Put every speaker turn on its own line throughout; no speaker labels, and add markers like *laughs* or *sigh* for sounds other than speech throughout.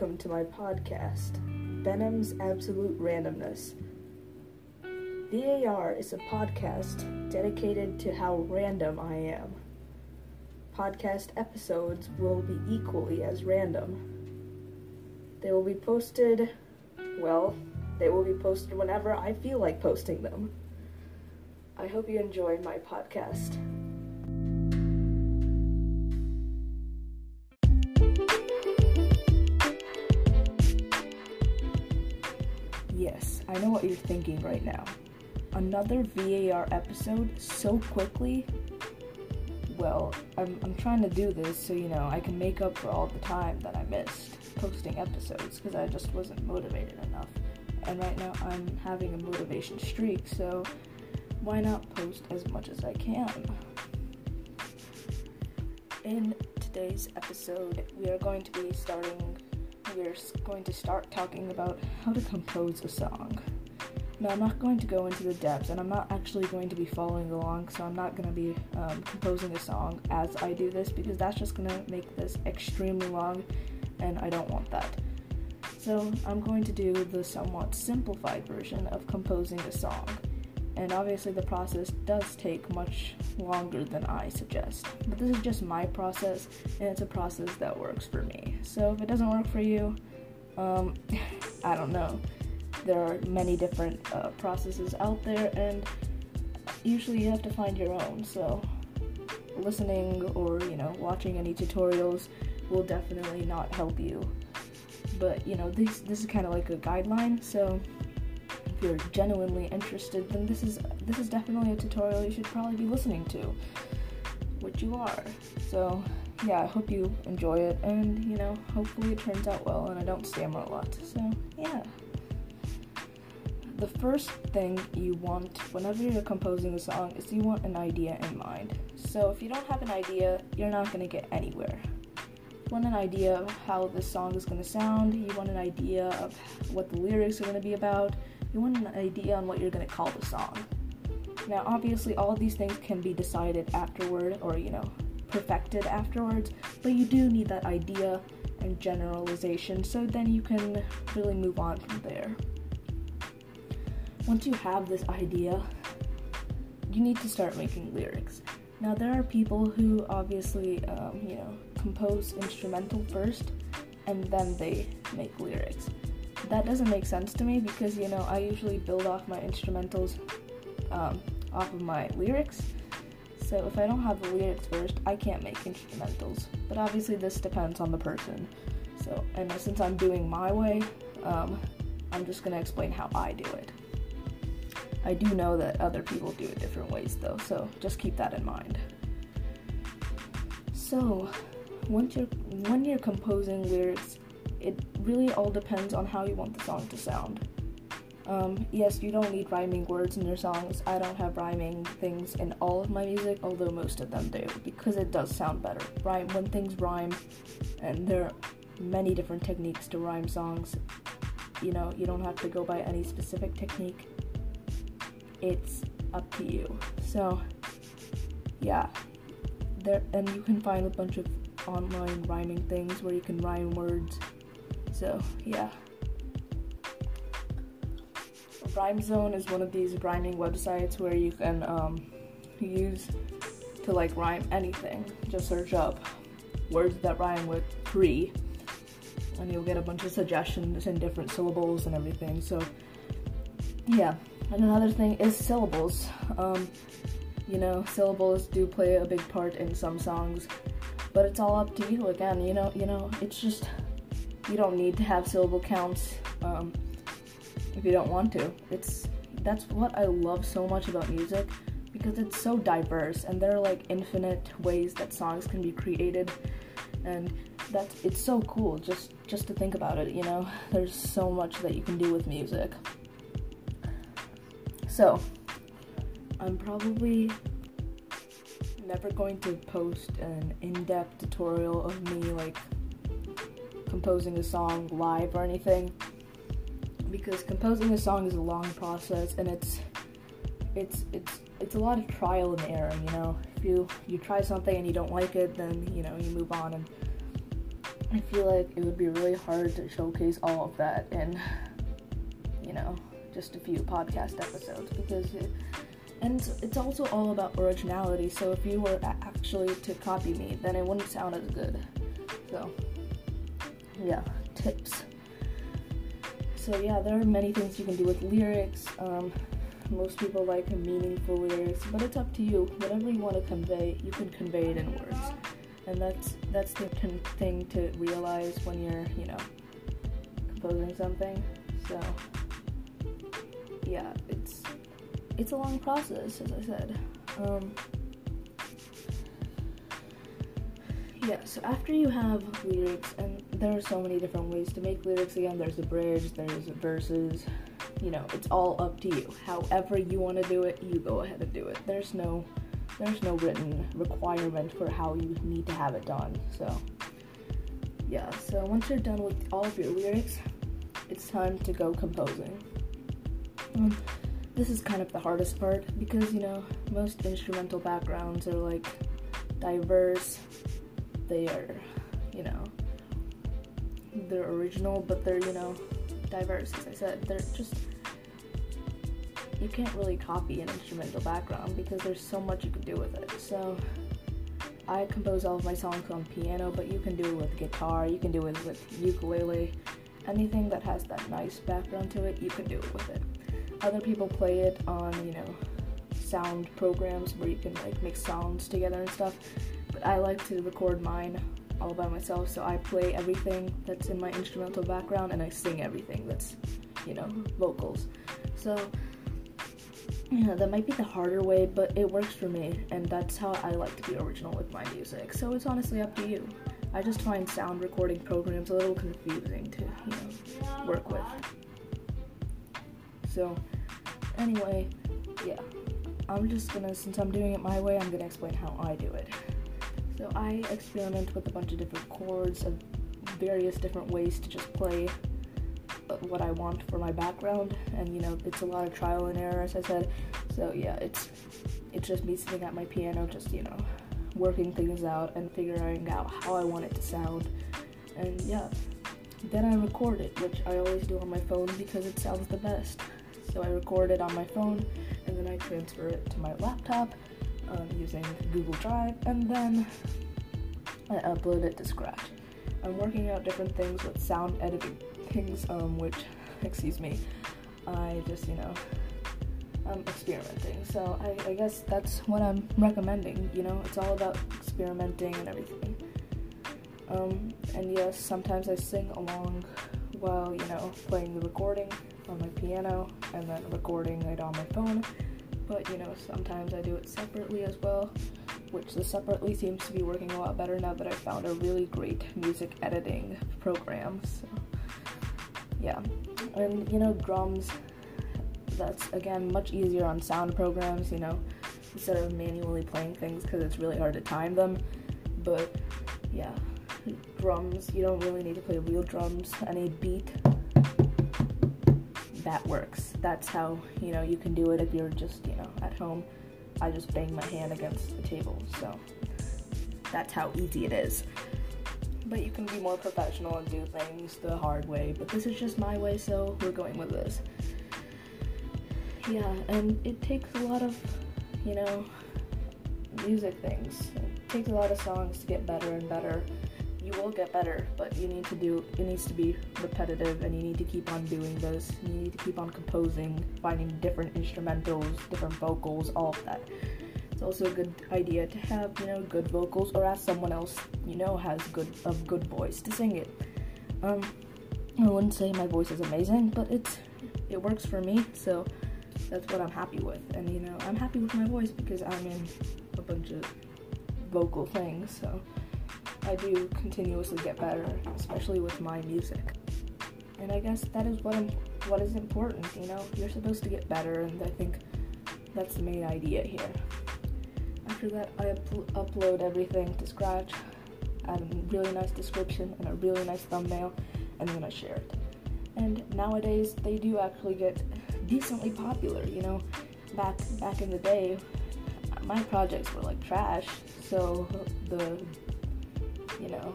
welcome to my podcast, Benham's Absolute Randomness. VAR is a podcast dedicated to how random I am. Podcast episodes will be equally as random. They will be posted, well, they will be posted whenever I feel like posting them. I hope you enjoy my podcast. Yes, I know what you're thinking right now. Another VAR episode so quickly? Well, I'm, I'm trying to do this so, you know, I can make up for all the time that I missed posting episodes because I just wasn't motivated enough. And right now I'm having a motivation streak, so why not post as much as I can? In today's episode, we are going to be starting we're going to start talking about how to compose a song. Now, I'm not going to go into the depths, and I'm not actually going to be following along, so I'm not going to be um, composing a song as I do this because that's just going to make this extremely long, and I don't want that. So, I'm going to do the somewhat simplified version of composing a song and obviously the process does take much longer than I suggest. But this is just my process, and it's a process that works for me. So if it doesn't work for you, um, *laughs* I don't know. There are many different uh, processes out there, and usually you have to find your own. So listening or you know watching any tutorials will definitely not help you. But you know this this is kind of like a guideline, so you're genuinely interested, then this is this is definitely a tutorial you should probably be listening to, which you are. So yeah, I hope you enjoy it, and you know, hopefully it turns out well, and I don't stammer a lot. So yeah. The first thing you want whenever you're composing a song is you want an idea in mind. So if you don't have an idea, you're not gonna get anywhere. You want an idea of how the song is gonna sound. You want an idea of what the lyrics are gonna be about you want an idea on what you're going to call the song. Now, obviously, all these things can be decided afterward or, you know, perfected afterwards, but you do need that idea and generalization so then you can really move on from there. Once you have this idea, you need to start making lyrics. Now, there are people who obviously, um, you know, compose instrumental first and then they make lyrics that doesn't make sense to me because you know I usually build off my instrumentals um, off of my lyrics. So if I don't have the lyrics first, I can't make instrumentals. But obviously this depends on the person. So and since I'm doing my way, um, I'm just gonna explain how I do it. I do know that other people do it different ways though, so just keep that in mind. So once you're when you're composing lyrics, really all depends on how you want the song to sound. Um, yes, you don't need rhyming words in your songs. I don't have rhyming things in all of my music, although most of them do, because it does sound better. Rhyme when things rhyme, and there are many different techniques to rhyme songs. You know, you don't have to go by any specific technique. It's up to you. So, yeah, there and you can find a bunch of online rhyming things where you can rhyme words so, yeah. RhymeZone is one of these rhyming websites where you can um, use to like rhyme anything. Just search up words that rhyme with tree, and you'll get a bunch of suggestions in different syllables and everything. So, yeah. And another thing is syllables. Um, you know, syllables do play a big part in some songs, but it's all up to you. Again, you know, you know, it's just you don't need to have syllable counts um, if you don't want to. It's that's what I love so much about music because it's so diverse and there are like infinite ways that songs can be created and that's it's so cool just just to think about it you know there's so much that you can do with music so i'm probably never going to post an in-depth tutorial of me like composing a song live or anything because composing a song is a long process and it's it's it's it's a lot of trial and error you know if you you try something and you don't like it then you know you move on and I feel like it would be really hard to showcase all of that in, you know, just a few podcast episodes because it, and it's also all about originality. So if you were actually to copy me, then it wouldn't sound as good. So yeah, tips. So yeah, there are many things you can do with lyrics. Um, most people like meaningful lyrics, but it's up to you. Whatever you want to convey, you can convey it in words, and that's that's the thing to realize when you're, you know, composing something. So yeah, it's it's a long process, as I said. Um, yeah, so after you have lyrics, and there are so many different ways to make lyrics again, there's a bridge, there's verses, you know, it's all up to you. However you want to do it, you go ahead and do it. There's no there's no written requirement for how you need to have it done. So yeah, so once you're done with all of your lyrics, it's time to go composing. Um, this is kind of the hardest part because you know most instrumental backgrounds are like diverse. They are, you know, they're original, but they're you know diverse. As I said, they're just you can't really copy an instrumental background because there's so much you can do with it. So I compose all of my songs on piano, but you can do it with guitar, you can do it with ukulele, anything that has that nice background to it, you can do it with it. Other people play it on, you know, sound programs where you can like mix sounds together and stuff. But I like to record mine all by myself, so I play everything that's in my instrumental background and I sing everything that's, you know, mm-hmm. vocals. So you know, that might be the harder way, but it works for me, and that's how I like to be original with my music. So it's honestly up to you. I just find sound recording programs a little confusing to, you know, work with. So, anyway, yeah. I'm just gonna, since I'm doing it my way, I'm gonna explain how I do it. So, I experiment with a bunch of different chords of various different ways to just play uh, what I want for my background, and you know, it's a lot of trial and error, as I said. So, yeah, it's it's just me sitting at my piano, just you know, working things out and figuring out how I want it to sound. And yeah, then I record it, which I always do on my phone because it sounds the best. So I record it on my phone and then I transfer it to my laptop um, using Google Drive and then I upload it to Scratch. I'm working out different things with sound editing things, um, which, *laughs* excuse me, I just, you know, I'm experimenting. So I, I guess that's what I'm recommending, you know, it's all about experimenting and everything. Um, and yes, sometimes I sing along while, you know, playing the recording on my piano and then recording it on my phone. But you know, sometimes I do it separately as well, which the separately seems to be working a lot better now that I found a really great music editing program. So, yeah, and you know, drums. That's again much easier on sound programs. You know, instead of manually playing things because it's really hard to time them. But yeah, drums. You don't really need to play real drums. Any beat that works. That's how, you know, you can do it if you're just, you know, at home. I just bang my hand against the table, so that's how easy it is. But you can be more professional and do things the hard way, but this is just my way, so we're going with this. Yeah, and it takes a lot of, you know, music things. It takes a lot of songs to get better and better you will get better, but you need to do it needs to be repetitive and you need to keep on doing this. You need to keep on composing, finding different instrumentals, different vocals, all of that. It's also a good idea to have, you know, good vocals or ask someone else, you know, has good a good voice to sing it. Um I wouldn't say my voice is amazing, but it's it works for me, so that's what I'm happy with. And you know, I'm happy with my voice because I'm in a bunch of vocal things, so I do continuously get better, especially with my music. And I guess that is what I'm, what is important. You know, you're supposed to get better, and I think that's the main idea here. After that, I up- upload everything to Scratch, add a really nice description and a really nice thumbnail, and then I share it. And nowadays, they do actually get decently popular. You know, back back in the day, my projects were like trash, so the you know,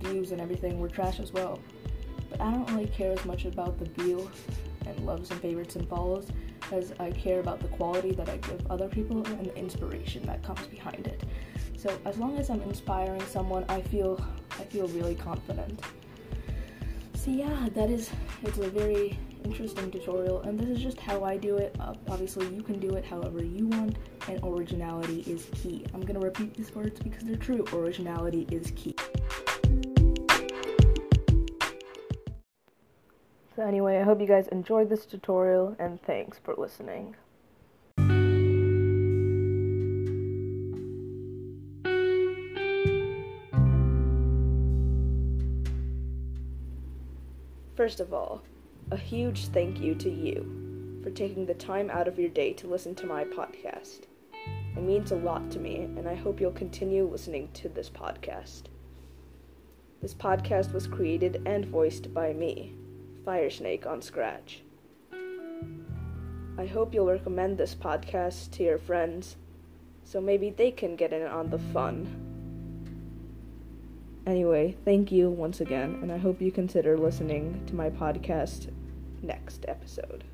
views and everything were trash as well. But I don't really care as much about the view and loves and favorites and follows as I care about the quality that I give other people and the inspiration that comes behind it. So as long as I'm inspiring someone, I feel I feel really confident. So yeah, that is it's a very interesting tutorial and this is just how I do it. Uh, obviously you can do it however you want and originality is key. I'm gonna repeat these words because they're true. Originality is key. So anyway, I hope you guys enjoyed this tutorial and thanks for listening. First of all, a huge thank you to you for taking the time out of your day to listen to my podcast. It means a lot to me, and I hope you'll continue listening to this podcast. This podcast was created and voiced by me, Firesnake on Scratch. I hope you'll recommend this podcast to your friends so maybe they can get in on the fun. Anyway, thank you once again, and I hope you consider listening to my podcast next episode.